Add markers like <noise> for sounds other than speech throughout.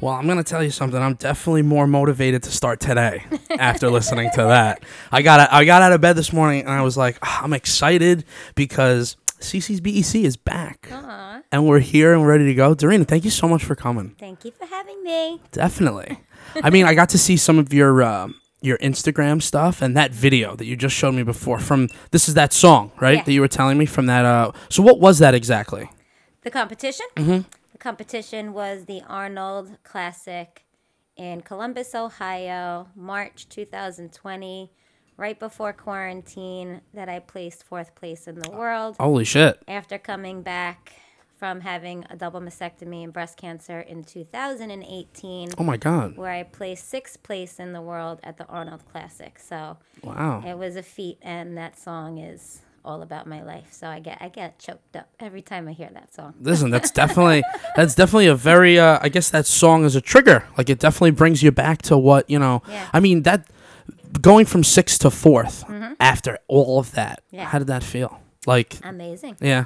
Well, I'm gonna tell you something. I'm definitely more motivated to start today after <laughs> listening to that. I got I got out of bed this morning and I was like, "Ah, I'm excited because CC's BEC is back, and we're here and we're ready to go. Doreen, thank you so much for coming. thank you for having me. Definitely. <laughs> I mean, I got to see some of your uh, your Instagram stuff and that video that you just showed me before. From this is that song, right? Yeah. That you were telling me from that. Uh, so what was that exactly? The competition? Mm-hmm. Competition was the Arnold Classic in Columbus, Ohio, March 2020, right before quarantine, that I placed fourth place in the world Holy shit! after coming back from having a double mastectomy and breast cancer in 2018, Oh my god! where I placed sixth place in the world at the Arnold Classic. So Wow. it was a feat, and that song is all about my life. So I get I get choked up every time I hear that song. Listen, that's <laughs> definitely that's definitely a very uh, I guess that song is a trigger. Like it definitely brings you back to what you know. Yeah. I mean that going from sixth to 4th after all of that. Mm-hmm. Yeah. How did that feel? Like Amazing. yeah.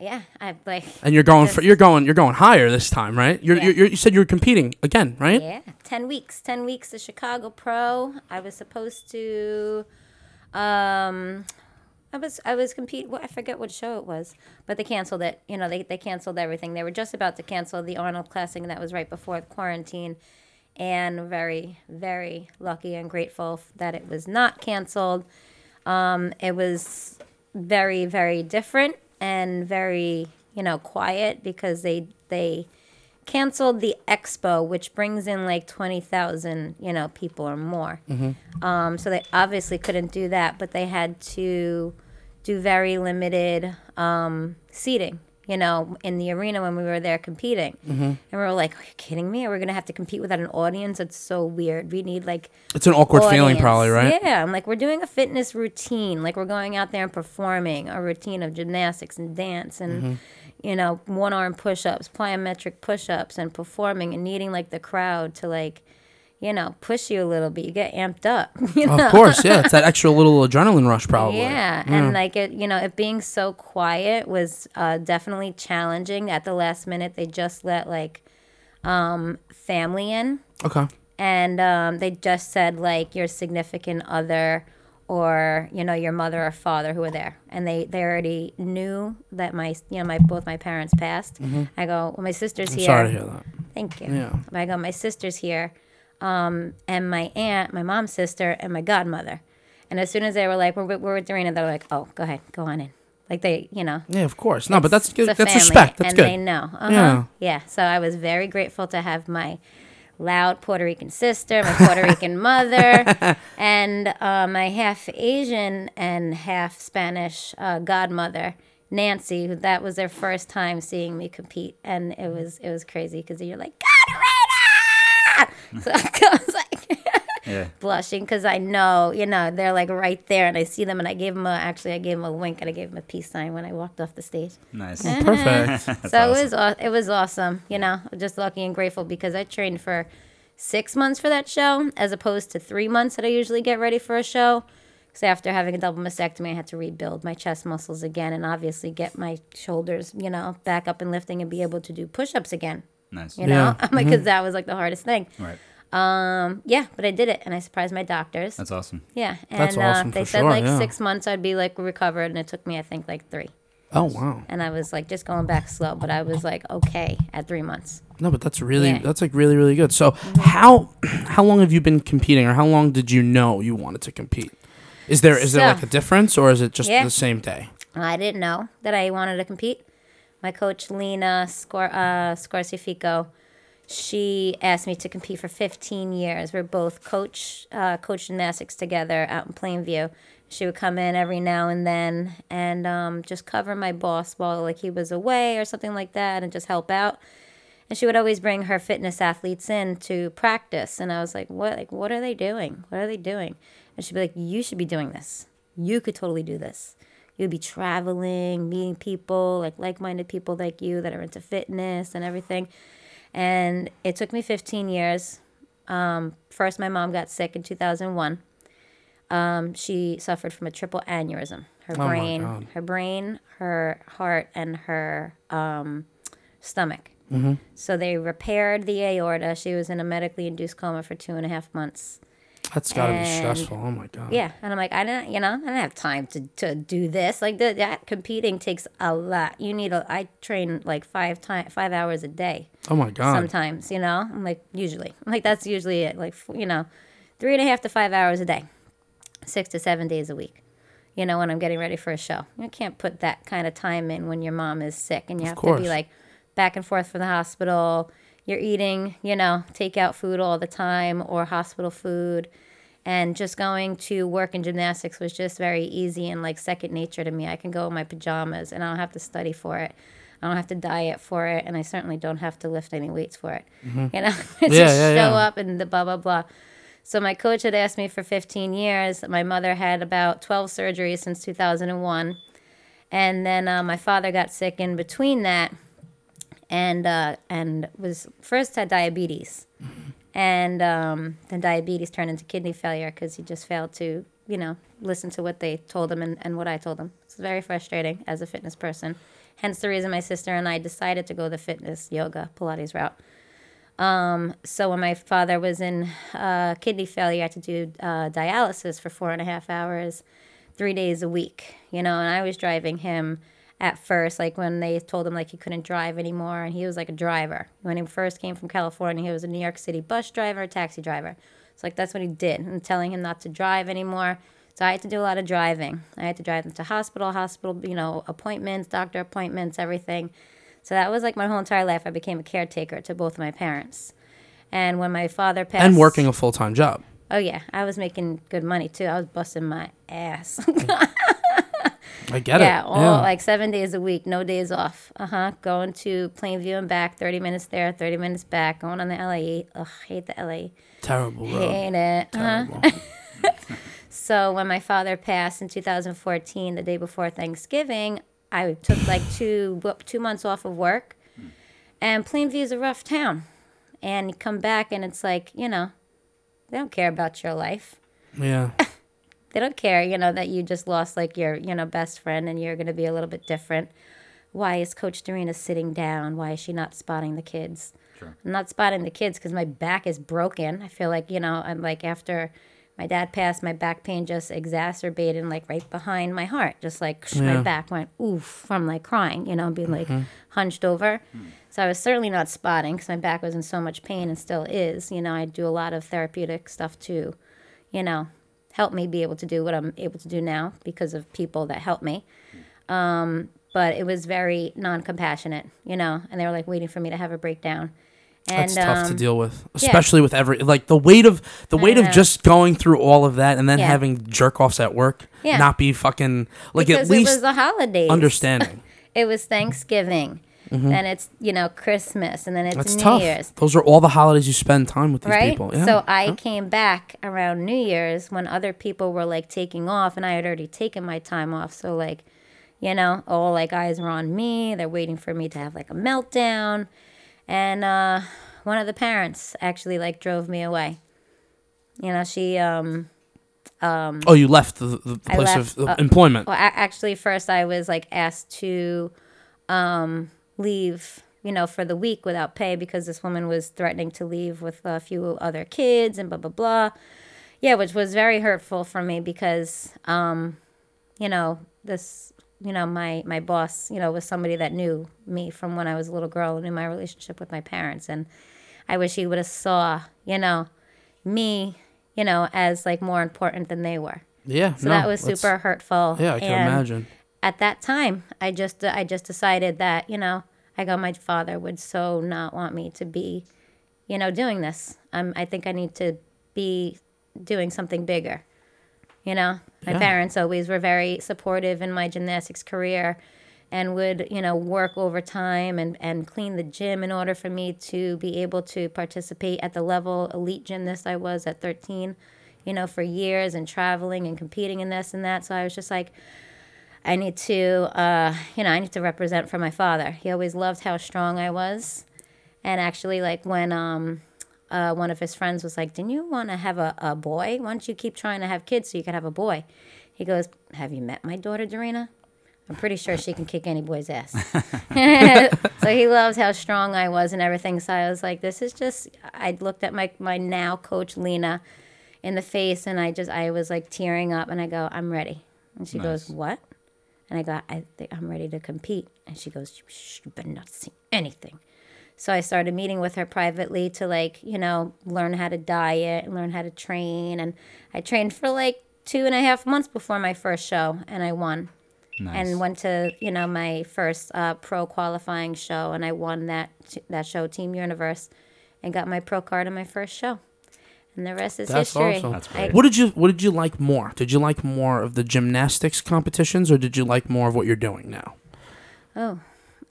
Yeah, I like. And you're going for you're going you're going higher this time, right? You're, Yeah. you're, you're you said you were competing again, right? Yeah, ten weeks. Ten weeks. The Chicago Pro. I was supposed to. Um, I was I was compete. Well, I forget what show it was, but they canceled it. You know, they they canceled everything. They were just about to cancel the Arnold Classic, and that was right before quarantine. And very very lucky and grateful that it was not canceled. Um, it was very very different and very you know quiet because they they canceled the expo, which brings in like 20,000, you know, people or more. Um, so they obviously couldn't do that, but they had to do very limited um, seating, you know, in the arena when we were there competing. And we were like, are you kidding me? We're we going to have to compete without an audience? It's so weird. We need like It's an awkward feeling probably, right? Yeah, I'm like we're doing a fitness routine, like we're going out there and performing a routine of gymnastics and dance and Mm-hmm. you know one arm push-ups, plyometric push-ups, and performing and needing like the crowd to like you know push you a little bit. You get amped up. <laughs> You know? Of course, yeah. It's that extra little <laughs> adrenaline rush probably. Yeah, and like it, you know, it being so quiet was uh, definitely challenging. At the last minute, they just let like um, family in Okay. and um, they just said like your significant other or you know your mother or father who were there and they they already knew that my you know my both my parents passed i go well my sister's here Sorry to hear that. thank you Yeah. i go my sister's here um, and my aunt my mom's sister and my godmother and as soon as they were like we're, with- we're with Dorina, they're like oh go ahead go on in like they you know Yeah, of course. No, but that's good. That's family, respect. That's and good. they know. Uh-huh. Yeah. Yeah. So I was very grateful to have my loud Puerto Rican sister, my Puerto <laughs> Rican mother, and uh, my half Asian and half Spanish uh, godmother. Nancy, who that was their first time seeing me compete, and it was it was crazy because you're like, Katarina! <laughs> So I was like, <laughs> Yeah. blushing because I know, you know, they're like right there, and I see them, and I gave them a actually I gave them a wink and I gave them a peace sign when I walked off the stage. Nice. Perfect. <laughs> so it was aw- it was awesome, you know, just lucky and grateful because I trained for six months for that show as opposed to three months that I usually get ready for a show. Because after having a double mastectomy, I had to rebuild my chest muscles again and obviously get my shoulders, you know, back up and lifting and be able to do push-ups again. Nice. You know, Yeah. <laughs> I'm like, because that was like the hardest thing. Right. Um, yeah, but I did it and I surprised my doctors. That's awesome. yeah, and That's awesome uh, they for said sure, like yeah. six months I'd be like recovered, and it took me I think like three. Oh wow. And I was like just going back slow, but I was like okay at three months. No, but that's really Yeah. Mm-hmm. that's like really really good. So how <clears throat> how long have you been competing, or how long did you know you wanted to compete? Is there is there like a difference, or is it just Yeah. the same day? I didn't know that I wanted to compete. My coach Lena Scor- uh, Scorcifico, she asked me to compete for 15 years. We're both coach uh, coach gymnastics together out in Plainview. She would come in every now and then and um, just cover my boss while like he was away or something like that, and just help out. And she would always bring her fitness athletes in to practice, and I was like, "What? Like, what are they doing? What are they doing?" And she'd be like, "You should be doing this. You could totally do this." You'd be traveling, meeting people, like like minded people like you that are into fitness and everything. And it took me 15 years. Um, first, my mom got sick in 2001. Um, she suffered from a triple aneurysm. Her Oh brain, her brain, her heart, and her um, stomach. Mm-hmm. So they repaired the aorta. She was in a medically induced coma for two and a half months. That's got to be stressful. Oh my god. Yeah, and I'm like, I didn't, you know, I didn't have time to, to do this. Like the, that competing takes a lot. You need a. I train like five time five hours a day Oh my god. sometimes. You know, I'm like usually, I'm like that's usually it. Like you know, three and a half to five hours a day, six to seven days a week. You know, when I'm getting ready for a show, you can't put that kind of time in when your mom is sick, and you have to be like back and forth from the hospital. You're eating, you know, takeout food all the time or hospital food. And just going to work in gymnastics was just very easy and like second nature to me. I can go in my pajamas and I don't have to study for it. I don't have to diet for it, and I certainly don't have to lift any weights for it. You know, <laughs> just Mm-hmm. Yeah, yeah, show yeah. up and the blah blah blah. So my coach had asked me for 15 years. My mother had about 12 surgeries since 2001, and then uh, my father got sick in between that, and uh, and was first had diabetes, and um, then diabetes turned into kidney failure because he just failed to you know listen to what they told him and, and what I told him. It's very frustrating as a fitness person. Hence the reason my sister and I decided to go the fitness, yoga, Pilates route. Um, so when my father was in uh, kidney failure, I had to do uh, dialysis for four and a half hours, three days a week. You know, and I was driving him at first, like when they told him like he couldn't drive anymore, and he was like a driver. When he first came from California, he was a New York City bus driver, taxi driver. So like that's what he did, and telling him not to drive anymore. So I had to do a lot of driving. I had to drive him to hospital, hospital, you know, appointments, doctor appointments, everything. So that was like my whole entire life. I became a caretaker to both of my parents. And when my father passed, and working a full time job. Oh yeah, I was making good money too. I was busting my ass. <laughs> <laughs> I get yeah, it. all like seven days a week, no days off. Uh huh. Going to Plainview and back, thirty minutes there, thirty minutes back. Going on the LIE. Ugh, hate the LIE. Terrible. Road. Hate it. Uh-huh. <laughs> So when my father passed in 2014, the day before Thanksgiving, I took like two two months off of work, and Plainview's a rough town, and you come back and it's like you know, they don't care about your life. yeah. They don't care, you know, that you just lost like your you know best friend and you're gonna be a little bit different. Why is Coach Dorina sitting down? Why is she not spotting the kids? Sure. I'm not spotting the kids because my back is broken. I feel like, you know, I'm like after my dad passed, my back pain just exacerbated and like right behind my heart. Just like my back went oof from like crying, you know, being like mm-hmm. hunched over. Hmm. So I was certainly not spotting because my back was in so much pain and still is. You know, I do a lot of therapeutic stuff too, you know, help me be able to do what I'm able to do now because of people that helped me Um, but it was very non-compassionate, you know, and they were like waiting for me to have a breakdown. And That's tough to um, deal with, especially with every like the weight of the weight of just going through all of that and then Yeah. having jerk offs at work, Yeah. not be fucking like because at it was least the holidays. understanding. <laughs> It was Thanksgiving, then it's you know Christmas, and then it's That's New tough. Year's. Those are all the holidays you spend time with these right? people. Yeah. So I came back around New Year's when other people were like taking off, and I had already taken my time off. So like, you know, all like eyes were on me. They're waiting for me to have like a meltdown, and uh, one of the parents actually like drove me away. You know, she um oh, you left the, the place left, of uh, employment. Well, actually, first I was like asked to um, leave, you know, for the week without pay because this woman was threatening to leave with a few other kids and blah blah blah. Yeah, which was very hurtful for me because, um, you know, this, you know, my my boss, you know, was somebody that knew me from when I was a little girl and knew my relationship with my parents, and I wish he would have saw, you know, me, you know, as like more important than they were. yeah. So no, that was super hurtful. Yeah, I can and imagine. At that time, I just I just decided that you know I got my father would so not want me to be, you know, doing this. Um, I think I need to be doing something bigger. You know, my Yeah. parents always were very supportive in my gymnastics career and would, you know, work overtime and, and clean the gym in order for me to be able to participate at the level elite gymnast I was at 13, you know, for years and traveling and competing in this and that. So I was just like, I need to, uh, you know, I need to represent for my father. He always loved how strong I was. And actually, like when um, uh, one of his friends was like, Didn't you want to have a, a boy? Why don't you keep trying to have kids so you could have a boy? He goes, Have you met my daughter, Dorina? I'm pretty sure she can kick any boy's ass. <laughs> so he loves how strong I was and everything. So I was like, this is just. I looked at my my now coach Lena in the face, and I just I was like tearing up, and I go, I'm ready. And she goes, what? And I go, I think I'm ready to compete. And she goes, you better not see anything. So I started meeting with her privately to like, you know, learn how to diet and learn how to train. And I trained for like two and a half months before my first show, and I won. Nice. And went to you know my first uh, pro qualifying show, and I won that that show, Team Universe, and got my pro card in my first show. And the rest is That's history. awesome. That's great. What did you What did you like more? Did you like more of the gymnastics competitions, or did you like more of what you're doing now? Oh,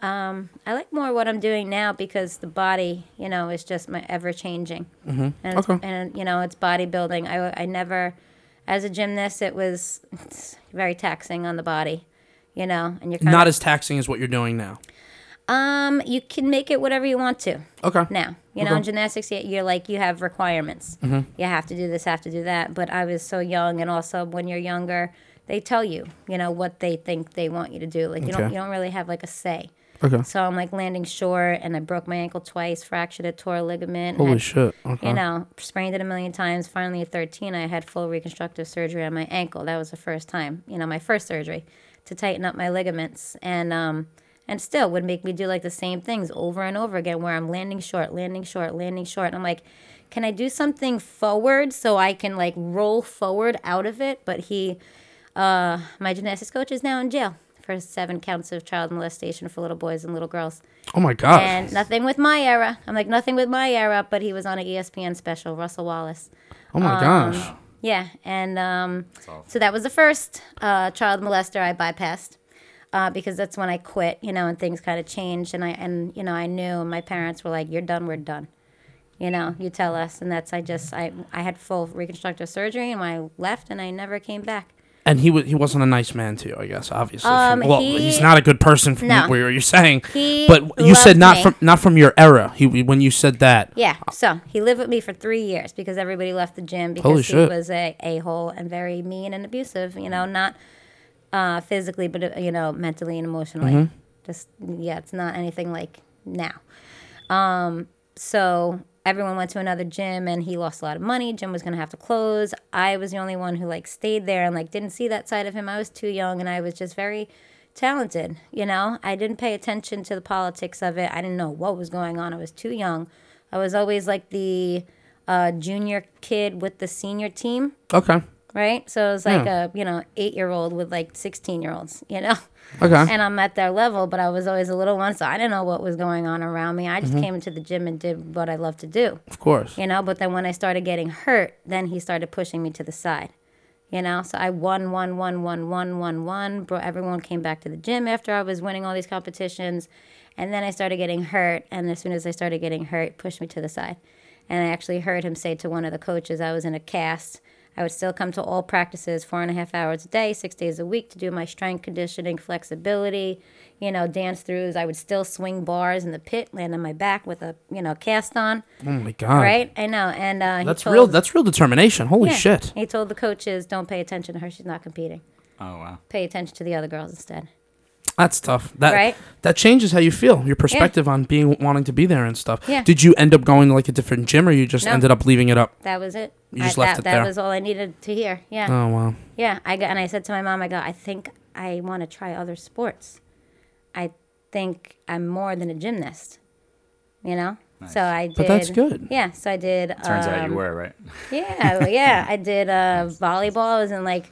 um, I like more what I'm doing now because the body, you know, is just my ever changing, mm-hmm. and Okay. and you know, it's bodybuilding. I I never, as a gymnast, it was very taxing on the body, you know, and you're kind Not of as taxing as what you're doing now. Um, you can make it whatever you want to. Okay. now. You know, in gymnastics, you- you're like you have requirements. You have to do this, have to do that. But I was so young, and also when you're younger, they tell you, you know, what they think they want you to do. Like you don't, you don't really have like a say. Okay. So I'm like landing short, and I broke my ankle twice, fractured a tore a ligament. Holy had- shit. Okay. You know, sprained it a million times. Finally, at 13, I had full reconstructive surgery on my ankle. That was the first time, you know, my first surgery to tighten up my ligaments. And, um, and still would make me do like the same things over and over again where I'm landing short, landing short, landing short. And I'm like, can I do something forward so I can like roll forward out of it? But he, uh, my gymnastics coach is now in jail for seven counts of child molestation for little boys and little girls. oh my god. And nothing with my era. I'm like, nothing with my era, but he was on an ESPN special, Russell Wallace. oh my um, gosh. Yeah, and um, so that was the first uh, child molester I bypassed uh, because that's when I quit, you know, and things kind of changed, and I and you know I knew, my parents were like, "You're done, we're done," you know, you tell us, and that's I just I I had full reconstructive surgery, and I left, and I never came back. And he was he wasn't a nice man to you, I guess. Obviously. Um, from, well, he- he's not a good person from No. where you're saying. He but you said not me. from not from your era. He when you said that. Yeah. So he lived with me for three years because everybody left the gym because Holy he shit. was a a hole and very mean and abusive. You know, not uh, physically, but uh, you know, mentally and emotionally. Mm-hmm. Just yeah, it's not anything like now. Um, so everyone went to another gym and he lost a lot of money. Gym was gonna have to close. I was the only one who like stayed there and like didn't see that side of him. I was too young and I was just very talented, you know? I didn't pay attention to the politics of it. I didn't know what was going on. I was too young. I was always like the uh, junior kid with the senior team, Okay. Right? So it was like hmm. a, you know, eight year old with like 16 year olds, you know? Okay. and I'm at their level, but I was always a little one, so I didn't know what was going on around me. I just mm-hmm. came into the gym and did what I love to do, of course. you know. But then when I started getting hurt, then he started pushing me to the side, you know. So I won, won, won, won, won, won, won. Bro, everyone came back to the gym after I was winning all these competitions, and then I started getting hurt. And as soon as I started getting hurt, pushed me to the side. And I actually heard him say to one of the coaches, I was in a cast. I would still come to all practices four and a half hours a day, six days a week to do my strength conditioning, flexibility, you know, dance throughs. I would still swing bars in the pit, land on my back with a, you know, cast on. Oh my god. Right? I know. And uh, That's told, real. That's real determination. Holy yeah, shit. He told the coaches, don't pay attention to her. She's not competing. Oh wow. Pay attention to the other girls instead. That's tough. That Right? that changes how you feel. Your perspective on being wanting to be there and stuff. Yeah. Did you end up going to like a different gym, or you just No. ended up leaving it up? That was it. You just I, left that, it that there. was all I needed to hear. Yeah. Oh wow. Yeah, I got, and I said to my mom, I go, I think I want to try other sports. I think I'm more than a gymnast. You know. So I did. But that's good. Yeah. So I did. Turns out um, you were right. Yeah, well, yeah. I did uh, <laughs> volleyball. I was in like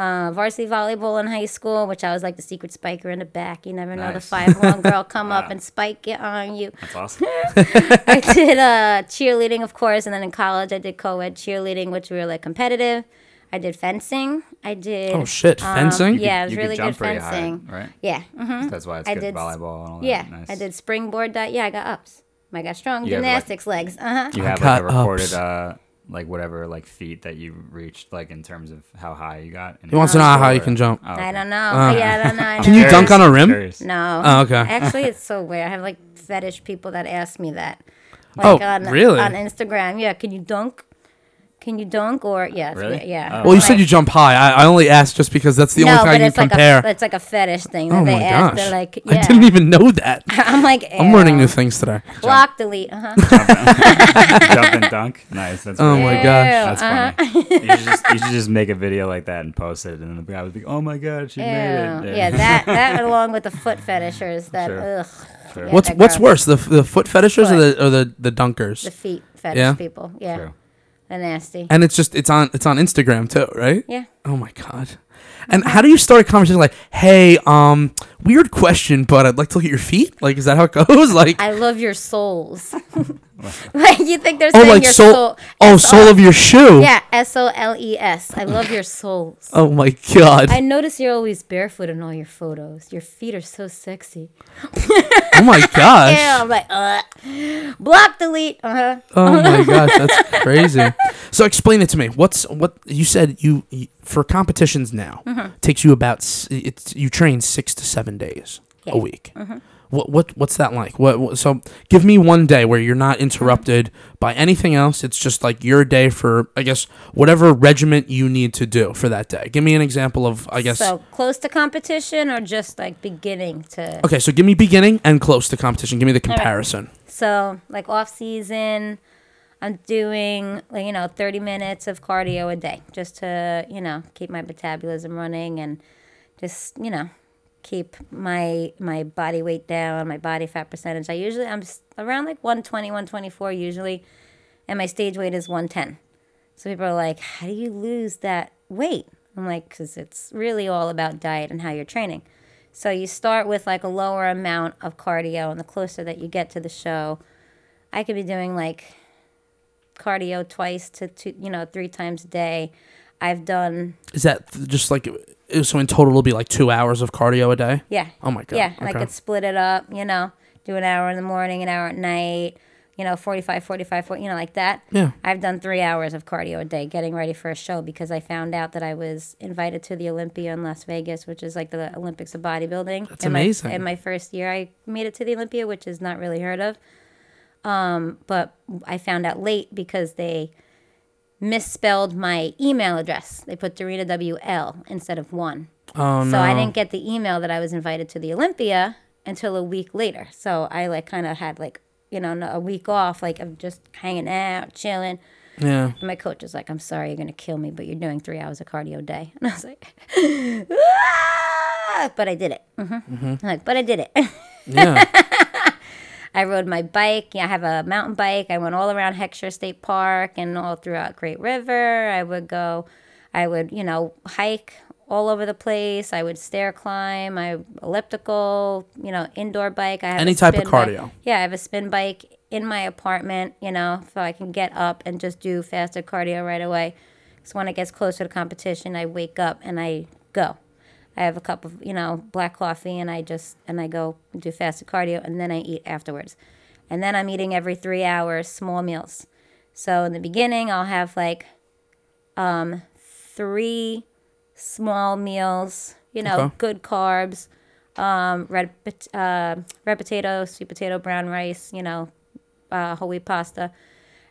uh, varsity volleyball in high school, which I was like the secret spiker in the back. You never know the five one <laughs> girl come up and spike it on you. That's <laughs> awesome. I did uh, cheerleading, of course, and then in college I did co-ed cheerleading, which we were like competitive. I did fencing. I did. Oh shit. um, Fencing. yeah, it was you really jump good pretty fencing. high, right? Yeah. hmm That's why it's I good did s- volleyball and all that. Yeah. Nice. I did springboard. Di- yeah, I got ups. I got strong You have, like- gymnastics legs. Uh huh. You have got like a recorded, uh, like whatever, like feet that you reached, like in terms of how high you got. in He wants to know school how you can jump. Oh, I don't know. Uh, yeah, I don't know. <laughs> I Can you dunk on a rim? No. Oh, okay. Actually, it's so weird. I have like fetish people that ask me that. Oh, on, really? On Instagram. Yeah, can you dunk? Can you dunk or yeah? Really? Yeah. Oh. Well, you said you jump high. I, I only asked just because that's the no, only thing I but can it's like compare. a it's like a fetish thing that oh they my ask. gosh! They're like, yeah. I didn't even know that. <laughs> I'm like, I'm learning new things today. <laughs> Block, delete. Uh huh. <laughs> Jump and dunk. Nice. That's Oh really my good. gosh. That's uh-huh. funny. you, should just, you should just make a video like that and post it, and the guy would be, "Oh my god, she Ew. made it." Yeah, yeah that that along with the foot fetishers. That Sure. ugh. Sure. Yeah, What's what's gross. worse, the the foot fetishers or the or the the dunkers? The feet fetish Yeah? people. Yeah, True. They're nasty. and it's just it's on it's on Instagram too, right? Yeah. Oh my god. And how do you start a conversation like, "Hey, um, weird question, but I'd like to look at your feet"? Like, is that how it goes? <laughs> Like, I love your souls. <laughs> like you think they're oh, saying like your soul, soul? oh, sole of your shoe. Yeah, S O L E S. I love your souls. Oh my god. I notice you're always barefoot in all your photos. Your feet are so sexy. oh my <laughs> gosh. Yeah, I'm like, uh, block, delete. Uh huh. Oh my gosh, that's crazy. So explain it to me. What's what you said you, you for competitions now Mm-hmm. takes you about it's you train 6 to 7 days Yeah. a week. Mm-hmm. What what what's that like? What, what so give me one day where you're not interrupted by anything else. It's just like your day for I guess whatever regiment you need to do for that day. Give me an example of I guess So close to competition or just like beginning to. Okay, so give me beginning and close to competition. Give me the comparison. So like off season, I'm doing like you know 30 minutes of cardio a day just to you know keep my metabolism running and just you know keep my my body weight down, my body fat percentage. I usually I'm around like 120, 124 usually, and my stage weight is 110. So people are like, "How do you lose that weight?" I'm like, "Cause it's really all about diet and how you're training." So you start with like a lower amount of cardio, and the closer that you get to the show, I could be doing like cardio twice to two, you know, three times a day. I've done Is that just like so in total it'll be like 2 hours of cardio a day? yeah, Oh my god. yeah, and I Okay. could split it up, you know, do an hour in the morning, an hour at night, you know, 45, 45, 40, you know, like that. Yeah. I've done three hours of cardio a day getting ready for a show because I found out that I was invited to the Olympia in Las Vegas, which is like the Olympics of bodybuilding. That's in my- amazing. in my first year, I made it to the Olympia, which is not really heard of. Um, but I found out late because they misspelled my email address. They put Dorina WL instead of one. Oh no. So I didn't get the email that I was invited to the Olympia until a week later. So I like kind of had like you know a week off, like of just hanging out, chilling. Yeah. And my coach was like, "I'm sorry, you're gonna kill me, but you're doing three hours of cardio a day." <laughs> And I was like, <laughs> "Ah!" "But I did it." Mm-hmm. I'm like, "But I did it." <laughs> Yeah. I rode my bike. Yeah, I have a mountain bike. I went all around Heckscher State Park and all throughout Great River. I would go, I would, you know, hike all over the place. I would stair climb. I elliptical, you know, indoor bike. I have Any type of spin bike. cardio. Yeah, I have a spin bike in my apartment, you know, so I can get up and just do faster cardio right away. So when it gets closer to competition, I wake up and I go. I have a cup of, you know, black coffee and I just and I go do fasted cardio and then I eat afterwards. And then I'm eating every 3 hours small meals. So in the beginning, I'll have like um 3 small meals, you know, Okay. good carbs, um red uh, red potato, sweet potato, brown rice, you know, uh, whole wheat pasta.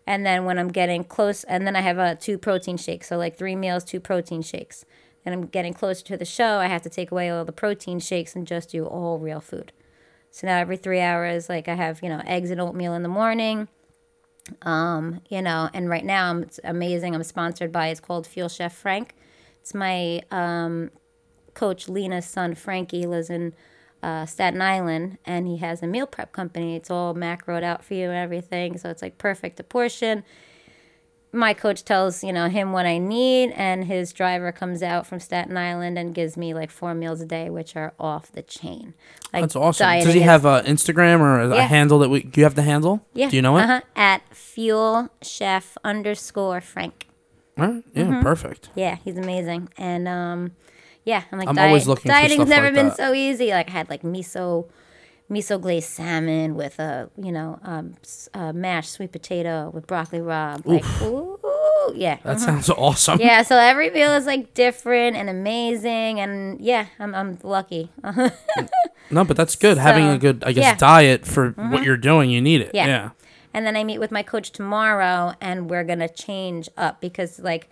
And then when I'm getting close, and then I have uh, two protein shakes. So like three meals, two protein shakes. And I'm getting closer to the show, I have to take away all the protein shakes and just do all real food. So now every three hours, like I have, you know, eggs and oatmeal in the morning. Um, you know, and right now I'm, it's amazing. I'm sponsored by, it's called Fuel Chef Frank. It's my um, coach Lena's son Frankie lives in uh, Staten Island, and he has a meal prep company. It's all macroed out for you and everything, so it's like perfect to portion. My coach tells you know him what I need, and his driver comes out from Staten Island and gives me like four meals a day, which are off the chain. Like That's awesome. Does he have an Instagram or a Yeah. handle that we do you have the handle? Yeah. Do you know it? Uh-huh. At Fuel Chef underscore Frank. All right. Yeah, Mm-hmm. perfect. Yeah, he's amazing. And um, yeah, I'm like I'm diet, always looking dieting's never like been that. so easy. Like I had like miso, miso glazed salmon with a you know um, uh, mashed sweet potato with broccoli rabe. Like ooh, yeah. That mhm. sounds awesome. Yeah, so every meal is like different and amazing, and yeah, I'm I'm lucky. <laughs> No, but that's good. Having a good, I guess, yeah. Mm-hmm. diet for what you're doing, you need it. Yeah. Yeah. And then I meet with my coach tomorrow, and we're gonna change up because like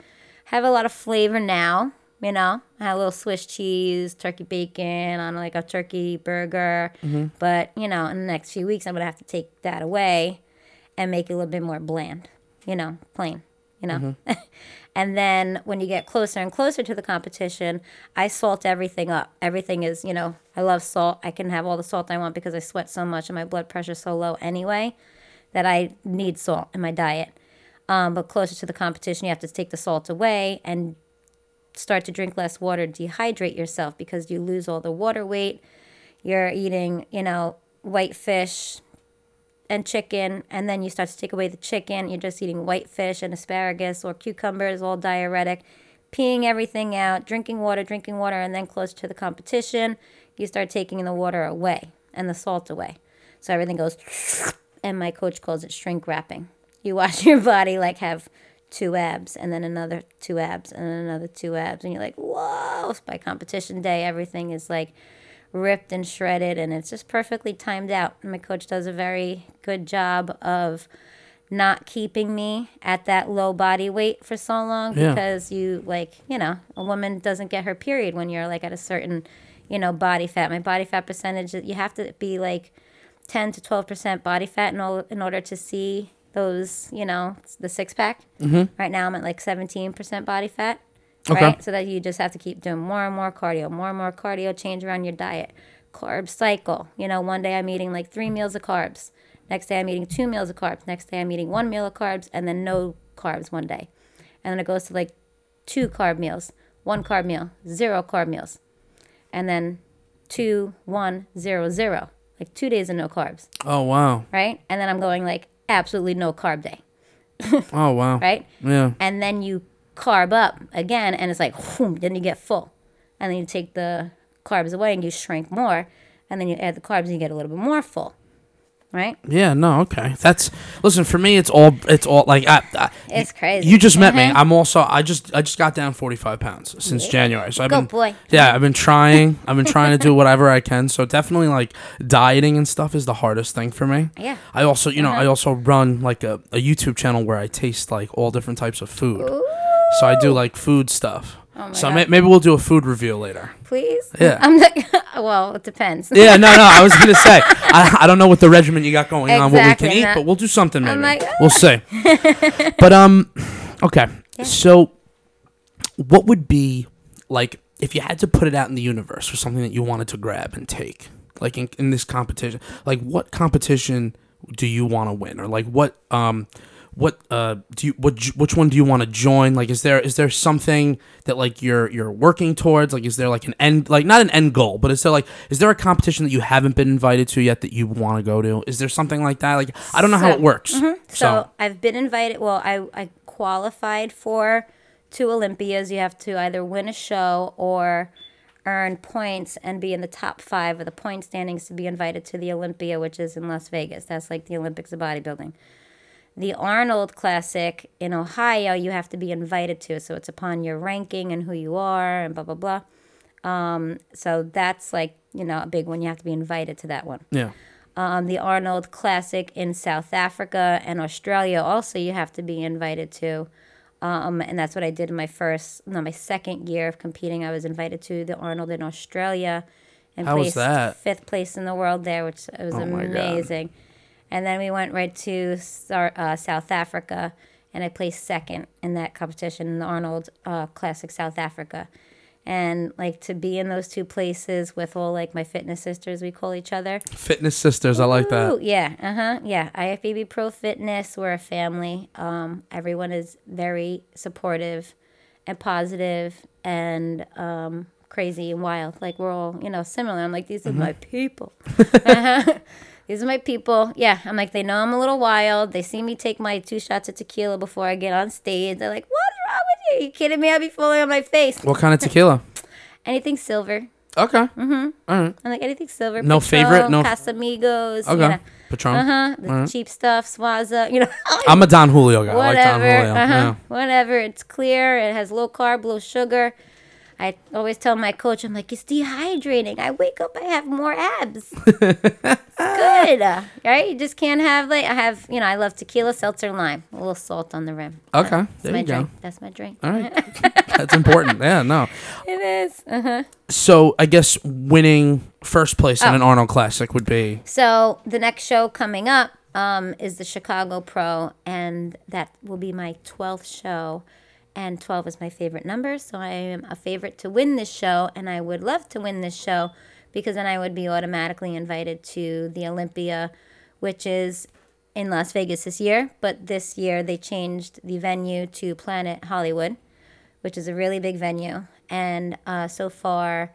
I have a lot of flavor now. You know, I had a little Swiss cheese, turkey bacon on like a turkey burger. But you know, in the next few weeks, I'm gonna have to take that away and make it a little bit more bland. You know, plain. You know. <laughs> And then when you get closer and closer to the competition, I salt everything up. Everything is, you know, I love salt. I can have all the salt I want because I sweat so much and my blood pressure's so low anyway that I need salt in my diet. Um, but closer to the competition, you have to take the salt away and start to drink less water, dehydrate yourself because you lose all the water weight. You're eating, you know, white fish, and chicken, and then you start to take away the chicken. You're just eating white fish and asparagus or cucumbers, all diuretic, peeing everything out, drinking water, drinking water, and then close to the competition, you start taking the water away and the salt away. So everything goes, and my coach calls it shrink wrapping. You watch <laughs> your body like have two abs and then another two abs and then another two abs, and you're like, whoa! By competition day, everything is like ripped and shredded and it's just perfectly timed out. And my coach does a very good job of not keeping me at that low body weight for so long Yeah. because you like, you know, a woman doesn't get her period when you're like at a certain, you know, body fat. My body fat percentage that you have to be like 10 to 12% body fat in, all, in order to see those, you know, the six pack. Mm-hmm. Right now I'm at like 17% body fat Okay. right? So that you just have to keep doing more and more cardio, more and more cardio, change around your diet. Carb cycle. You know, one day I'm eating like three meals of carbs. Next day I'm eating two meals of carbs. Next day I'm eating one meal of carbs and then no carbs one day. And then it goes to like two carb meals, one carb meal, zero carb meals. And then two, one, zero, zero. Like two days of no carbs, Oh wow. right? And then I'm going like absolutely no carb day, <laughs> Oh wow. right? Yeah. and then you carb up again and it's like whoom, then you get full and then you take the carbs away and you shrink more and then you add the carbs and you get a little bit more full right Yeah. No. Okay. That's listen for me. It's all. It's all like I. I it's crazy You just met me. Uh-huh. I'm also. I just. I just got down 45 pounds since January. So I've Go, been. boy. Yeah, I've been trying. <laughs> I've been trying to do whatever I can. So definitely, like dieting and stuff is the hardest thing for me. yeah I also, you know, Uh-huh. I also run like a, a YouTube channel where I taste like all different types of food. Ooh. So I do like food stuff. Oh my so may- maybe we'll do a food review later. please Yeah. <laughs> i'm not well it depends Yeah, no, no. I was gonna say <laughs> I, I don't know what the regimen you got going on, what we can eat, but we'll do something maybe. I'm like, "Ah." we'll see. <laughs> but um, okay. So, what would be like if you had to put it out in the universe for something that you wanted to grab and take, like in, in this competition? Like, what competition do you want to win, or like what um. What uh do you what which one do you want to join? Like is there is there something that like you're you're working towards? Like is there like an end like not an end goal, but is there like is there a competition that you haven't been invited to yet that you want to go to? Is there something like that? Like I don't know how it works. so So, i've been invited well i i qualified for two olympias you have to either win a show or earn points and be in the top five of the point standings to be invited to the olympia which is in las vegas that's like the olympics of bodybuilding the Arnold Classic in Ohio, you have to be invited to. So it's upon your ranking and who you are and blah, blah, blah. Um, so that's like, you know, a big one. You have to be invited to that one. yeah. Um, the Arnold Classic in South Africa and Australia, also, you have to be invited to. Um, and that's what I did in my first, no, my second year of competing. I was invited to the Arnold in Australia and How placed that? fifth place in the world there, which was Oh amazing. And then we went right to uh, South Africa, and I placed second in that competition in the Arnold uh, Classic South Africa. And like to be in those two places with all like my fitness sisters, we call each other. Fitness sisters, I like that. Ooh, yeah, uh huh. Yeah, IFBB Pro Fitness. We're a family. Um, everyone is very supportive and positive and um, crazy and wild. Like we're all, you know, similar. I'm like, these are my people. <laughs> Uh-huh. These are my people. Yeah, I'm like, they know I'm a little wild. They see me take my two shots of tequila before I get on stage. They're like, what's wrong with you? you kidding me? I'll be falling on my face. What kind of tequila? <laughs> Anything silver. Okay. Mm-hmm. All right. I'm like, anything silver. No favorite? No- Casamigos. Okay. You know. Patron. Uh huh. The cheap stuff, Sauza. You know. <laughs> I'm a Don Julio guy. I like Don whatever. Julio. uh-huh. Yeah. Whatever. It's clear. It has low carb, low sugar. I always tell my coach, I'm like, it's dehydrating. I wake up, I have more abs. <laughs> good, right? You just can't have like I have. You know, I love tequila, seltzer, lime, a little salt on the rim. Okay, That's there my you go. drink. That's my drink. All right, <laughs> that's important. Yeah, no. <laughs> It is. Uh-huh. So I guess winning first place in Oh. an Arnold Classic would be So the next show coming up um, is the Chicago Pro, and that will be my 12th show. And 12 is my favorite number, so I am a favorite to win this show, and I would love to win this show because then I would be automatically invited to the Olympia, which is in Las Vegas this year. But this year they changed the venue to Planet Hollywood, which is a really big venue. And uh, so far,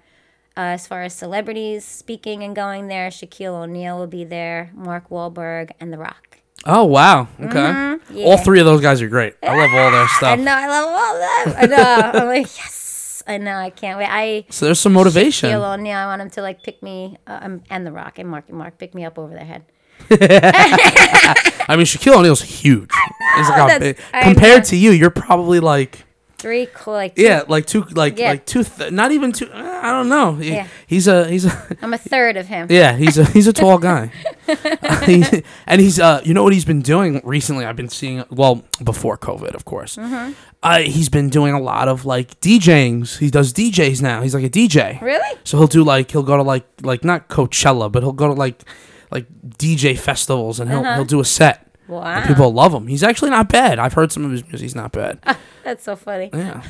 uh, as far as celebrities speaking and going there, Shaquille O'Neal will be there, Mark Wahlberg, and The Rock. Oh wow. Okay. Mm-hmm. All three of those guys are great. I love all their stuff. I know, I love all of them. I know. <laughs> I'm like, yes. I know. I can't wait. I So there's some motivation. Shaquille O'Neal. I want him to like pick me, uh, um, and The Rock and Mark and Mark pick me up over their head. <laughs> I mean, Shaquille O'Neal's huge. He's like a That's- I compared know. to you, you're probably like Three cool. Like two- yeah, like two, like Yeah. like two, th- not even two. uh, I don't know. He- Yeah. He's a he's a <laughs> I'm a third of him. yeah he's a he's a tall guy, <laughs> <laughs> He- and he's uh you know what he's been doing recently? I've been seeing well before COVID, of course. Mm-hmm. Uh, he's been doing a lot of like DJings. He does DJs now. He's like a DJ. Really? So he'll do like he'll go to like like not Coachella, but he'll go to like like DJ festivals and he'll Uh-huh. he'll do a set. Wow. And people love him. He's actually not bad. I've heard some of his music. He's not bad. <laughs> That's so funny. Yeah,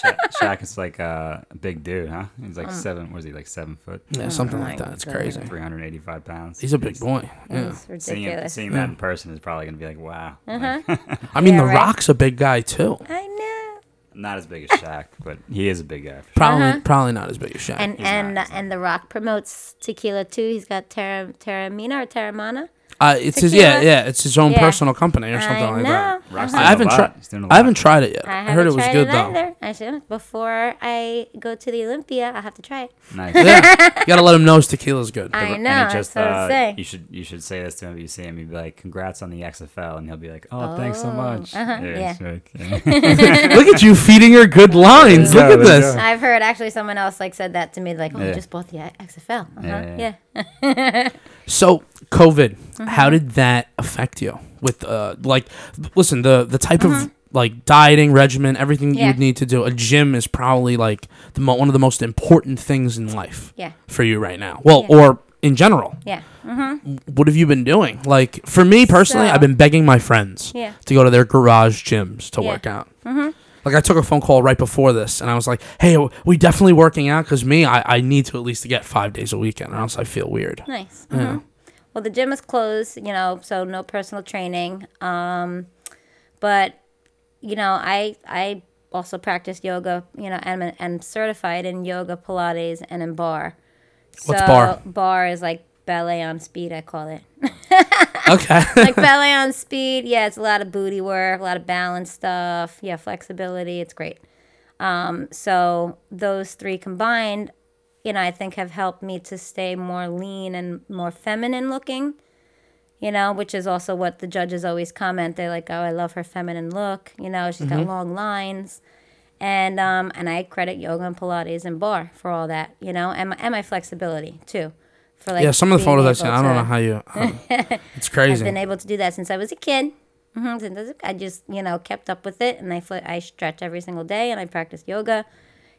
Sha- Shaq is like uh, a big dude, huh? He's like seven. Was he like seven foot? yeah, something Oh like that. It's God. crazy. Three hundred eighty-five pounds. He's a big boy. Yeah. It's Seeing, it, ridiculous. seeing that in person is probably gonna be like, wow. Uh-huh. Like, <laughs> <laughs> I mean, Yeah, The right. Rock's a big guy too. I know. not as big as Shaq, but he is a big guy. for sure. Probably, Uh-huh. probably not as big as Shaq. And He's and not, he's and The Rock promotes tequila too. He's got Terra Terramina or Terramana. Uh, it's his yeah, yeah. It's his own Yeah. personal company or something I like know. that. Rock's I doing haven't tried. He's doing a I lot. haven't tried it yet. I I, haven't heard it was tried good it though. either. I should before I go to the Olympia. I have to try it. Nice. Yeah, you gotta let him know his tequila's good. I And know. he just, that's what uh, I'm saying. You should you should say this to him if you see him. You'd be like, "Congrats on the XFL," and he'll be like, "Oh, thanks so Oh, much." uh-huh, yeah. yeah. <laughs> Look at you feeding her good lines. Yeah, Look at there you this. go. I've heard actually someone else like said that to me. Like, oh, you Yeah. just bought the XFL. Uh-huh. Yeah, Yeah. <laughs> yeah. So COVID, Mm-hmm. how did that affect you? With uh, like, listen, the the type Mm-hmm. of like dieting regimen, everything you'd need to do. A gym is probably like the mo- one of the most important things in life Yeah. for you right now. Well, Yeah. or in general. Yeah. What have you been doing? Like for me personally, So- I've been begging my friends Yeah. to go to their garage gyms to Yeah. work out. Like I took a phone call right before this, and I was like, "Hey, we definitely working out? Because me, I, I need to at least get five days a weekend, or else I feel weird." Nice. Yeah. Mhm. Well, the gym is closed, you know, so no personal training. Um, but you know, I I also practice yoga, you know, and and certified in yoga, Pilates, and in barre. What's so barre? Barre is like ballet on speed. I call it. <laughs> <laughs> Okay. like ballet on speed. Yeah, it's a lot of booty work, a lot of balance stuff. Yeah, flexibility. It's great. Um, so those three combined, you know, I think have helped me to stay more lean and more feminine looking. You know, which is also what the judges always comment. They're like, "Oh, I love her feminine look." You know, she's got long lines, and um, and I credit yoga and Pilates and barre for all that. You know, and my, and my flexibility too. For like yeah, some of the photos I've seen, I don't know how you. <laughs> how- it's crazy I've been able to do that since I was a kid. hmm Since I, just, you know, kept up with it, and I fl- I stretch every single day, and I practice yoga.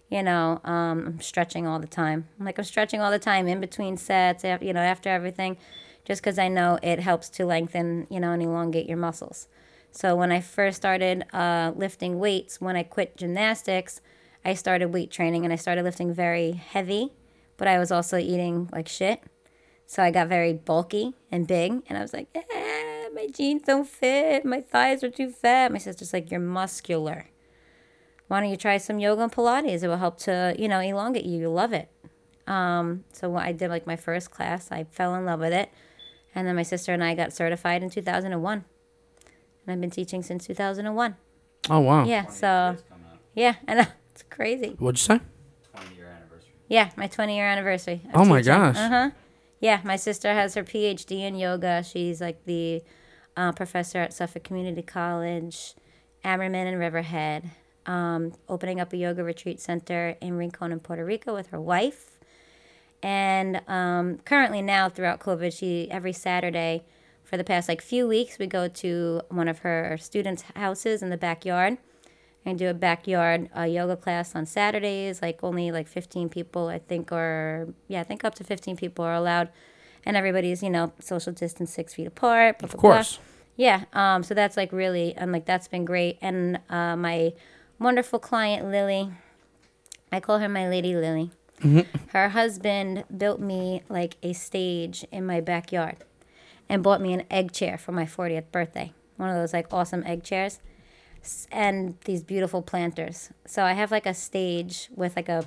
You know, um, I'm stretching all the time. I'm like I'm stretching all the time in between sets. You know, after everything, just because I know it helps to lengthen, you know, and elongate your muscles. So when I first started uh, lifting weights, when I quit gymnastics, I started weight training, and I started lifting very heavy, but I was also eating like shit. So I got very bulky and big, and I was like, eh, my jeans don't fit, my thighs are too fat. My sister's like, you're muscular. Why don't you try some yoga and Pilates? It will help to, you know, elongate you. You'll love it. Um, so I did like my first class, I fell in love with it, and then my sister and I got certified in 2001, and I've been teaching since 2001. oh wow. Yeah, so yeah, <laughs> I know it's crazy. What'd you say? Yeah, my 20 year anniversary. of Oh my teaching. gosh. Uh-huh. Yeah, my sister has her PhD in yoga. She's like the uh, professor at Suffolk Community College, Ammerman and Riverhead. um, opening up a yoga retreat center in Rincon in Puerto Rico with her wife. And um, currently now throughout COVID, she every Saturday for the past like few weeks we go to one of her students' houses in the backyard and do a backyard uh, yoga class on Saturdays. Like only like 15 people, I think, or yeah, I think up to 15 people are allowed, and everybody's you know social distance six feet apart. Blah, Of blah, blah. course. Yeah. Um. So that's like really, and like that's been great. And uh, my wonderful client Lily, I call her my lady Lily. Her husband built me like a stage in my backyard, and bought me an egg chair for my 40th birthday. One of those like awesome egg chairs, and these beautiful planters. So I have like a stage with like a,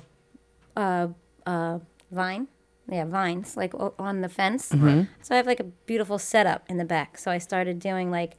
uh, uh, vine. Yeah, vines like o- on the fence. So I have like a beautiful setup in the back. So I started doing like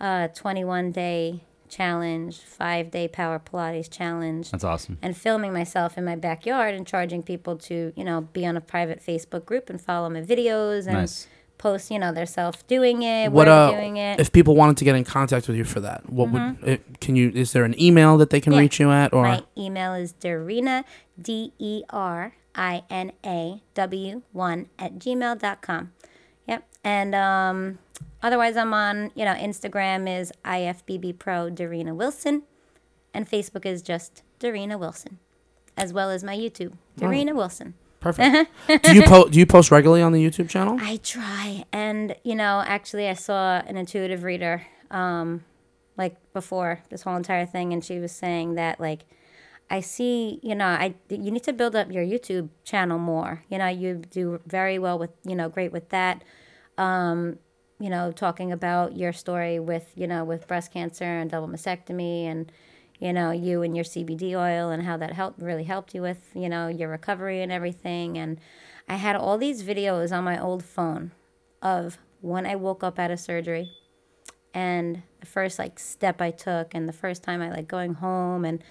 a 21 day challenge, five day power Pilates challenge, That's awesome. and filming myself in my backyard and charging people to, you know, be on a private Facebook group and follow my videos and Nice. Post, you know, their self doing it, What uh, doing it. if people wanted to get in contact with you for that, what would it, can you? Is there an email that they can Mm-hmm. Yeah. reach you at, or My email is Derina, D E R I N A W 1 at gmail.com. Yep. And um, otherwise, I'm on, you know, Instagram is IFBB Pro Derina Wilson, and Facebook is just Derina Wilson, as well as my YouTube, Derina Wilson. Perfect? do you post? Do you post regularly on the YouTube channel? I try. And, you know, actually, I saw an intuitive reader, um, like before this whole entire thing, and she was saying that, like, I see, you know, I you need to build up your YouTube channel more. You know, you do very well with, you know, great with that. Um, you know, talking about your story with, you know, with breast cancer and double mastectomy and, you know, you and your CBD oil and how that helped really helped you with, you know, your recovery and everything. And I had all these videos on my old phone of when I woke up out of surgery and the first like step I took and the first time I like going home and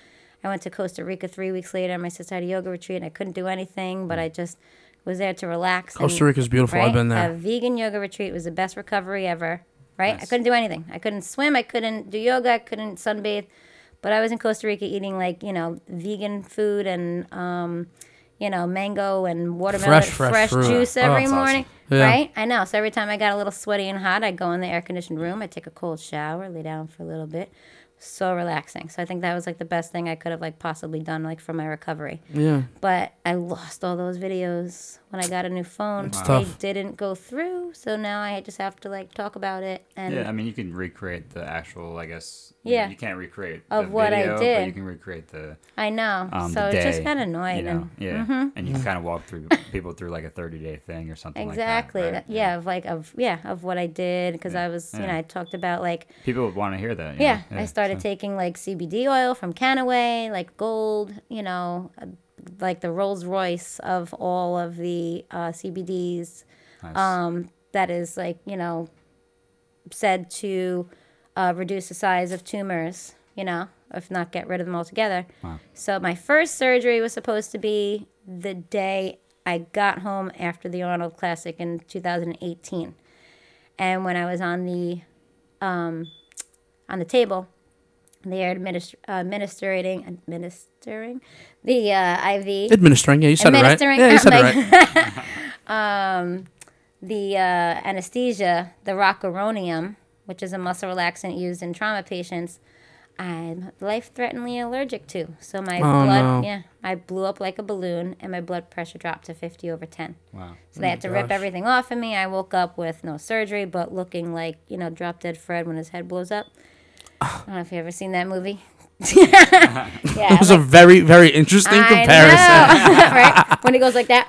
I went to Costa Rica three weeks later. My sister had a yoga retreat and I couldn't do anything, but mm. I just was there to relax. and- Costa Rica's beautiful. I've been there. A vegan yoga retreat was the best recovery ever. Right? I couldn't do anything. I couldn't swim. I couldn't do yoga. I couldn't sunbathe. But I was in Costa Rica eating like you know vegan food and um, you know mango and watermelon Fresh, fresh fruit. juice Oh, every awesome. morning. Yeah. Right? I know. So every time I got a little sweaty and hot, I'd go in the air conditioned room. I'd take a cold shower, lay down for a little bit. So relaxing. So I think that was like the best thing I could have like possibly done like for my recovery Yeah. but I lost all those videos when I got a new phone. It's They tough. didn't go through, so now I just have to like talk about it and Yeah, I mean, you can recreate the actual, I guess. Yeah. You can't recreate Of the what I did. But you can recreate the, I know. um, so the it just day, got annoying. You know? and yeah. And you can kind of walk through <laughs> people through like a 30 day thing or something exactly. like that. right? that- yeah, of like of yeah, of what I did because I was, you know, I talked about like People would want to hear that. you yeah, know? I started so- taking like CBD oil from Kannaway, like gold, you know, like the Rolls Royce of all of the uh, CBDs. Nice. um, that is like you know said to uh, reduce the size of tumors you know if not get rid of them altogether Wow. so my first surgery was supposed to be the day i got home after the arnold classic in 2018 and when i was on the um, on the table they're administ- uh, administering administering the uh, iv Administering. Yeah, you said it right. Administering, Yeah, you said like- it right. <laughs> the uh, anesthesia, the rocuronium, which is a muscle relaxant used in trauma patients, I'm life-threateningly allergic to. So my Oh, blood, no. yeah, I blew up like a balloon, and my blood pressure dropped to 50 over 10. Wow. So they had to rip everything off of me. I woke up with no surgery, but looking like you know, drop dead Fred when his head blows up. I don't know if you've ever seen that movie. <laughs> yeah, It was a very, very interesting I comparison. <laughs> <laughs> right? When he goes like that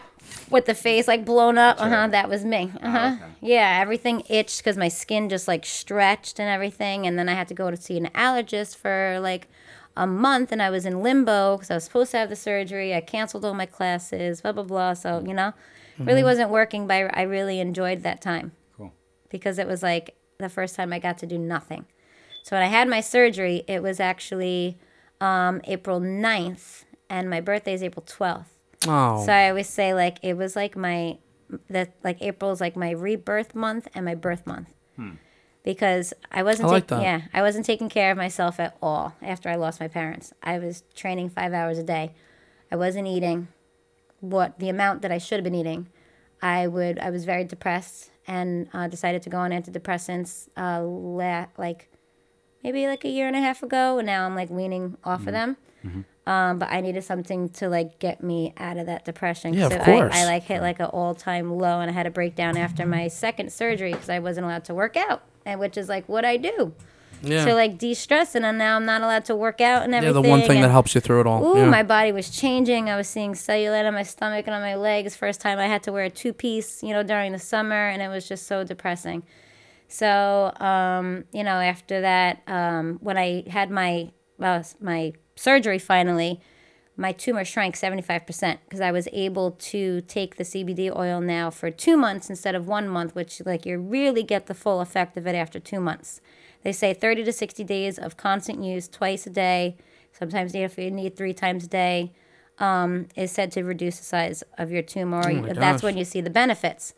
with the face like blown up, uh huh, that was me. Uh huh. okay. Yeah, everything itched because my skin just like stretched and everything. And then I had to go to see an allergist for like a month and I was in limbo because I was supposed to have the surgery. I canceled all my classes, blah, blah, blah. So, you know, really wasn't working, but I I really enjoyed that time Cool. because it was like the first time I got to do nothing. So when I had my surgery, it was actually um, April 9th, and my birthday is April 12th. Oh, So I always say like it was like my that like April is like my rebirth month and my birth month. because I wasn't I like taking that. yeah I wasn't taking care of myself at all after I lost my parents. I was training five hours a day. I wasn't eating what the amount that I should have been eating. I would I was very depressed and uh, decided to go on antidepressants uh, la- like maybe like a year and a half ago, and now I'm like weaning off Mm-hmm. of them. Um, but I needed something to like get me out of that depression. Yeah, of 'cause course. I, I like hit like an all time low, and I had a breakdown after my second surgery because I wasn't allowed to work out, and which is like what I do Yeah. to like de stress, and then now I'm not allowed to work out and yeah, everything. the one thing that helps you through it all. Ooh, yeah. my body was changing. I was seeing cellulite on my stomach and on my legs. First time I had to wear a two piece, you know, during the summer, and it was just so depressing. So, um, you know, after that, um, when I had my uh, my surgery finally, my tumor shrank 75% because I was able to take the CBD oil now for two months instead of one month, which, like, you really get the full effect of it after two months. They say 30 to 60 days of constant use twice a day, sometimes if you need three times a day, um, is said to reduce the size of your tumor. Oh That's gosh. when you see the benefits.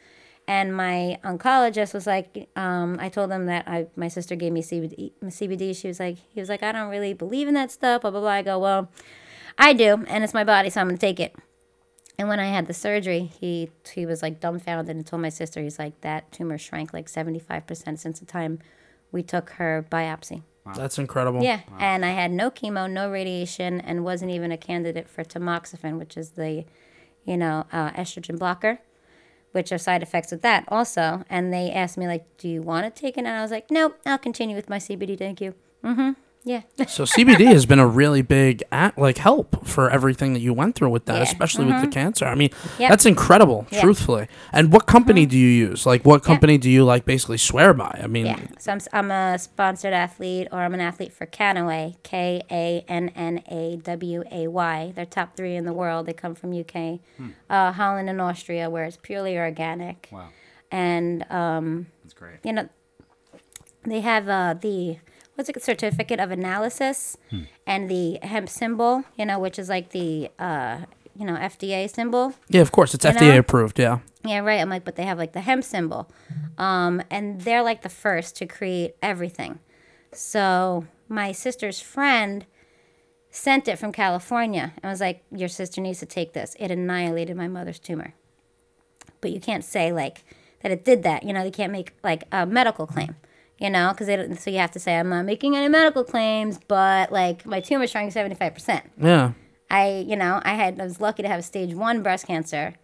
And my oncologist was like, um, I told him that I, my sister gave me CBD, CBD. She was like, he was like, I don't really believe in that stuff, blah, blah, blah. I go, well, I do, and it's my body, so I'm going to take it. And when I had the surgery, he he was like dumbfounded and told my sister, he's like, that tumor shrank like 75% since the time we took her biopsy. Wow. That's incredible. Yeah, and I had no chemo, no radiation, and wasn't even a candidate for tamoxifen, which is the, you know, uh, estrogen blocker, which are side effects with that also. And they asked me like, "Do you want to take it?" And I was like, "Nope, I'll continue with my CBD, thank you." Mm-hmm. Yeah. So CBD has been a really big at, like help for everything that you went through with that, Yeah. especially with the cancer. I mean, Yep. that's incredible, Yeah. truthfully. And what company do you use? Like, what company do you like basically swear by? I mean, Yeah. So I'm, s- I'm a sponsored athlete, or I'm an athlete for Kannaway, K A N N A W A Y. They're top three in the world. They come from UK, uh, Holland, and Austria, where it's purely organic. Wow, And um, that's great. you know, they have uh, the what's it certificate of analysis and the hemp symbol, you know, which is like the uh, you know FDA symbol. yeah, of course, it's You FDA know? approved. Yeah. Yeah, right. I'm like, but they have like the hemp symbol, um, and they're like the first to create everything. So my sister's friend sent it from California and was like, "Your sister needs to take this. It annihilated my mother's tumor." But you can't say like that it did that. You know, they can't make like a medical claim. You know, because so you have to say I'm not making any medical claims, but like my tumor seventy five percent. Yeah. I, you know, I had I was lucky to have stage one breast cancer.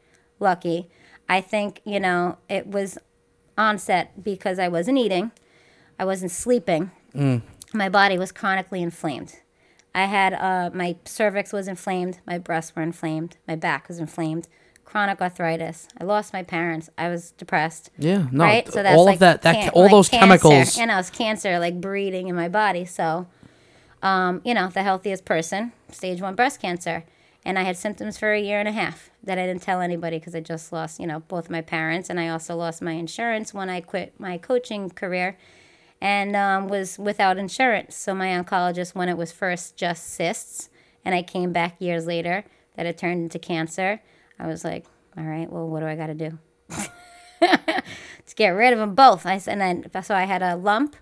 Lucky. I think, you know, it was onset because I wasn't eating. I wasn't sleeping. My body was chronically inflamed. I had uh, my cervix was inflamed, my breasts were inflamed, my back was inflamed, chronic arthritis. I lost my parents. I was depressed. Yeah. No. right? So that's all like of that. That can- all like those cancer. chemicals. And I was cancer like breeding in my body. So, um, you know, the healthiest person, stage one breast cancer. And I had symptoms for a year and a half that I didn't tell anybody because I just lost, you know, both my parents. And I also lost my insurance when I quit my coaching career and um, was without insurance. So my oncologist, when it was first just cysts, and I came back years later that it turned into cancer, I was like, all right, well, what do I got to do? <laughs> to get rid of them both. I and then so I had a lump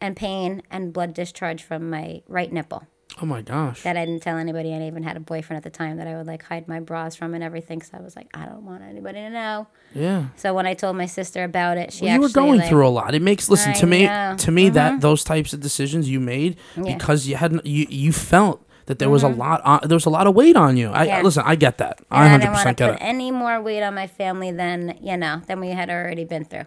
and pain and blood discharge from my right nipple oh my gosh. that I didn't tell anybody. And I even had a boyfriend at the time that I would like hide my bras from and everything. So I was like, I don't want anybody to know. yeah. So when I told my sister about it, she Well, you were going like, through a lot. It makes listen I to me. know. To me, that mm-hmm. those types of decisions you made Yeah. because you hadn't you you felt that there was a mm-hmm. lot on, there was a lot of weight on you. I Yeah. listen. I get that. and I didn't want percent to get put it. any more weight on my family than you know than we had already been through.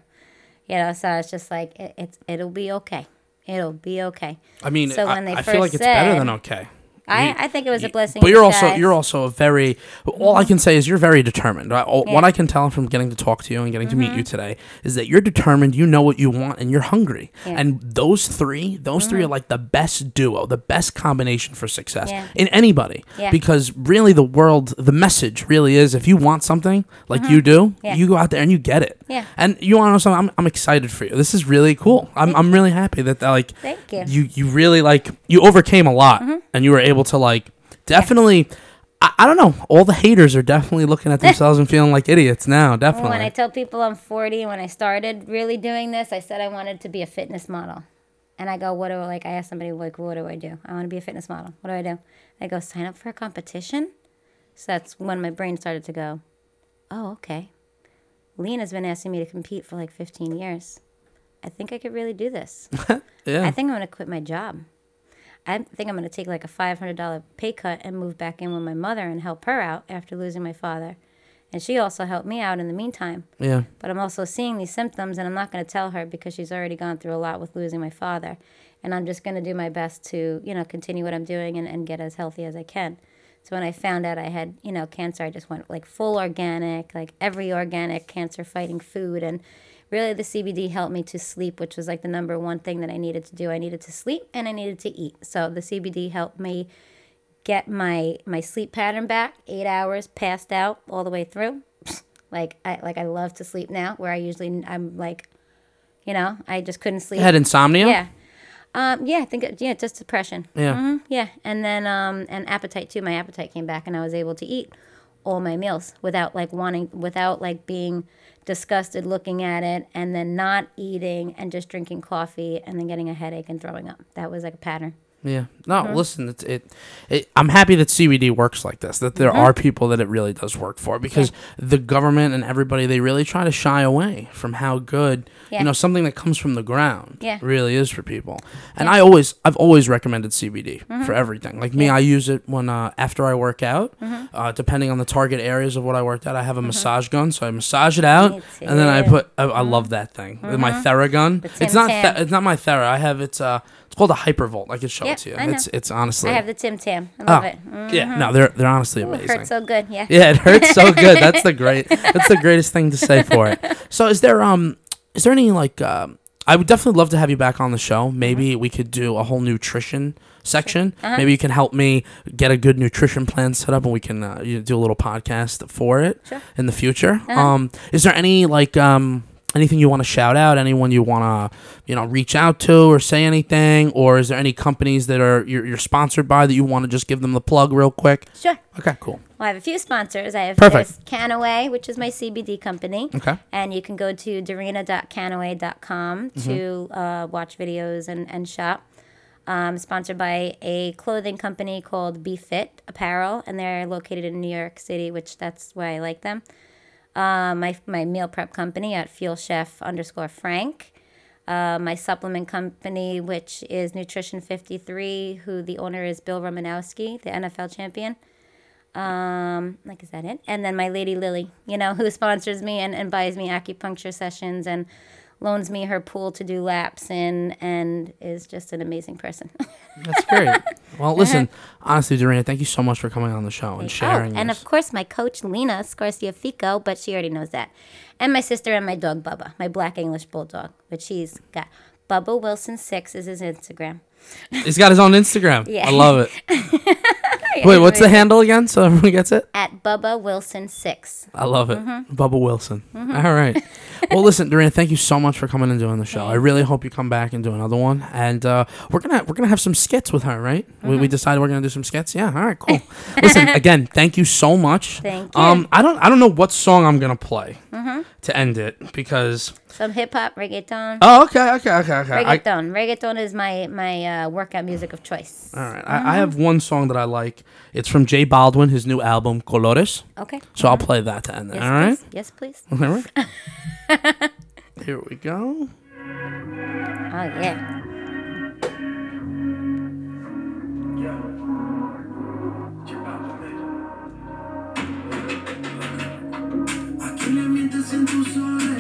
You know, so it's just like it, it's it'll be okay. It'll be okay. I mean, So I, when they I feel like first it's better said- than okay. I, I think it was a blessing. But you're also you're also a very. All I can say is you're very determined. I- all- What Yeah. Mm-hmm. I can tell from getting to talk to you and getting to meet you today is that you're determined. You know what you want, and you're hungry. Yeah. Mm-hmm. And those three, those three are like the best duo, the best combination for success Yeah. in anybody. Because really, the world, the message really is: if you want something like you do, Mm-hmm. Yeah. you go out there and you get it. Yeah. And you want to know something? I'm, I'm excited for you. This is really cool. I'm, I'm really happy that that, like Thank you. you you really like you overcame a lot Mm-hmm. and you were able to like definitely I, I don't know. All the haters are definitely looking at <laughs> themselves and feeling like idiots now. Definitely. When I tell people I'm 40, when I started really doing this, I said I wanted to be a fitness model. And I go, what do I like? I asked somebody, like, what do I do? I want to be a fitness model. What do I do? I go, sign up for a competition. So that's when my brain started to go, oh, okay. Lena's been asking me to compete for like 15 years. I think I could really do this. <laughs> yeah. I think I'm going to quit my job. I think I'm going to take like a $500 pay cut and move back in with my mother and help her out after losing my father. And she also helped me out in the meantime. yeah. But I'm also seeing these symptoms, and I'm not going to tell her because she's already gone through a lot with losing my father. And I'm just going to do my best to, you know, continue what I'm doing and, and get as healthy as I can. So when I found out I had, you know, cancer, I just went like full organic, like every organic cancer fighting food. And really the CBD helped me to sleep, which was like the number one thing that I needed to do. I needed to sleep and I needed to eat. So the CBD helped me get my my sleep pattern back, eight hours passed out all the way through. <sniffs> like I like I love to sleep now, where I usually I'm like, you know, I just couldn't sleep. Had insomnia. Yeah. Um, yeah, I think it, yeah, just depression. Yeah. hmm yeah, and then um, and appetite too. My appetite came back, and I was able to eat all my meals without like wanting, without like being disgusted looking at it, and then not eating and just drinking coffee, and then getting a headache and throwing up. That was like a pattern. Yeah. No, listen, it's, it, it. I'm happy that CBD works like this. That there are people that it really does work for because the government and everybody they really try to shy away from how good Yeah. you know something that comes from the ground Yeah. really is for people. And I always, I've always recommended CBD Mm-hmm. for everything. Like me, I use it when uh, after I work out. Mm-hmm. Uh, depending on the target areas of what I worked out, I have a massage gun, so I massage it out, and then I put. I, I love that thing. My Theragun. The It's not. Th- it's not my Thera. I have it's uh. It's called a Hypervolt. I can show Yeah, it. I know. It's it's honestly. I have the Tim Tam. I love Oh, it. Mm. Yeah, no, they're they're honestly Ooh, it hurts so good. Yeah. yeah, it hurts so good. <laughs> That's the great. That's the greatest thing to say for it. So, is there um, is there any like um, I would definitely love to have you back on the show. Maybe Uh-huh. we could do a whole nutrition section. Maybe you can help me get a good nutrition plan set up, and we can uh, you know, do a little podcast for it Sure. in the future. Uh-huh. Um, is there any like um. Anything you want to shout out? Anyone you want to, you know, reach out to or say anything? Or is there any companies that are you're, you're sponsored by that you want to just give them the plug real quick? Sure. Okay, cool. Well, I have a few sponsors. I have Perfect. Kannaway, which is my CBD company. Okay. And you can go to derina.kannaway.com to uh, watch videos and, and shop. Um, sponsored by a clothing company called Be Fit Apparel, and they're located in New York City, which that's why I like them. Uh, my, my meal prep company at Fuel Chef underscore Frank. Uh, my supplement company, which is Nutrition 53, who the owner is Bill Romanowski, the NFL champion. Um, like, is that it? And then my lady Lily, you know, <laughs> who sponsors me and, and buys me acupuncture sessions and loans me her pool to do laps in and is just an amazing person. <laughs> That's great. Well, uh-huh. listen, honestly, Dorina, thank you so much for coming on the show and oh, sharing. oh, and this. of course my coach Lena Fico, but she already knows that. And my sister and my dog Bubba, my black English bulldog, which he's got. Bubba Wilson six is his Instagram. He's got his own Instagram. <laughs> Yeah. I love it. <laughs> Wait, what's the handle again so everyone gets it? At Bubba Wilson six. I love it. Mm-hmm. Bubba Wilson. All right. <laughs> well, listen, Dorina, thank you so much for coming and doing the show. I really hope you come back and do another one. And uh, we're gonna we're gonna have some skits with her, right? We, Mm-hmm. we decided we're gonna do some skits. Yeah. All right. Cool. <laughs> listen, again, thank you so much. Thank you. Mm-hmm. Um, I don't I don't know what song I'm gonna play to end it because some hip hop reggaeton. Oh, okay, okay, okay, okay. Reggaeton, I, reggaeton is my my uh, workout music of choice. All right. mm-hmm. I, I, have one song that I like. It's from J Balvin, his new album Colores. Okay. So mm-hmm. I'll play that to end it. Yes, all right. Please. Yes, please. Oh, all right. <laughs> Here we go. Oh yeah. yeah. Simplemente en tus horas.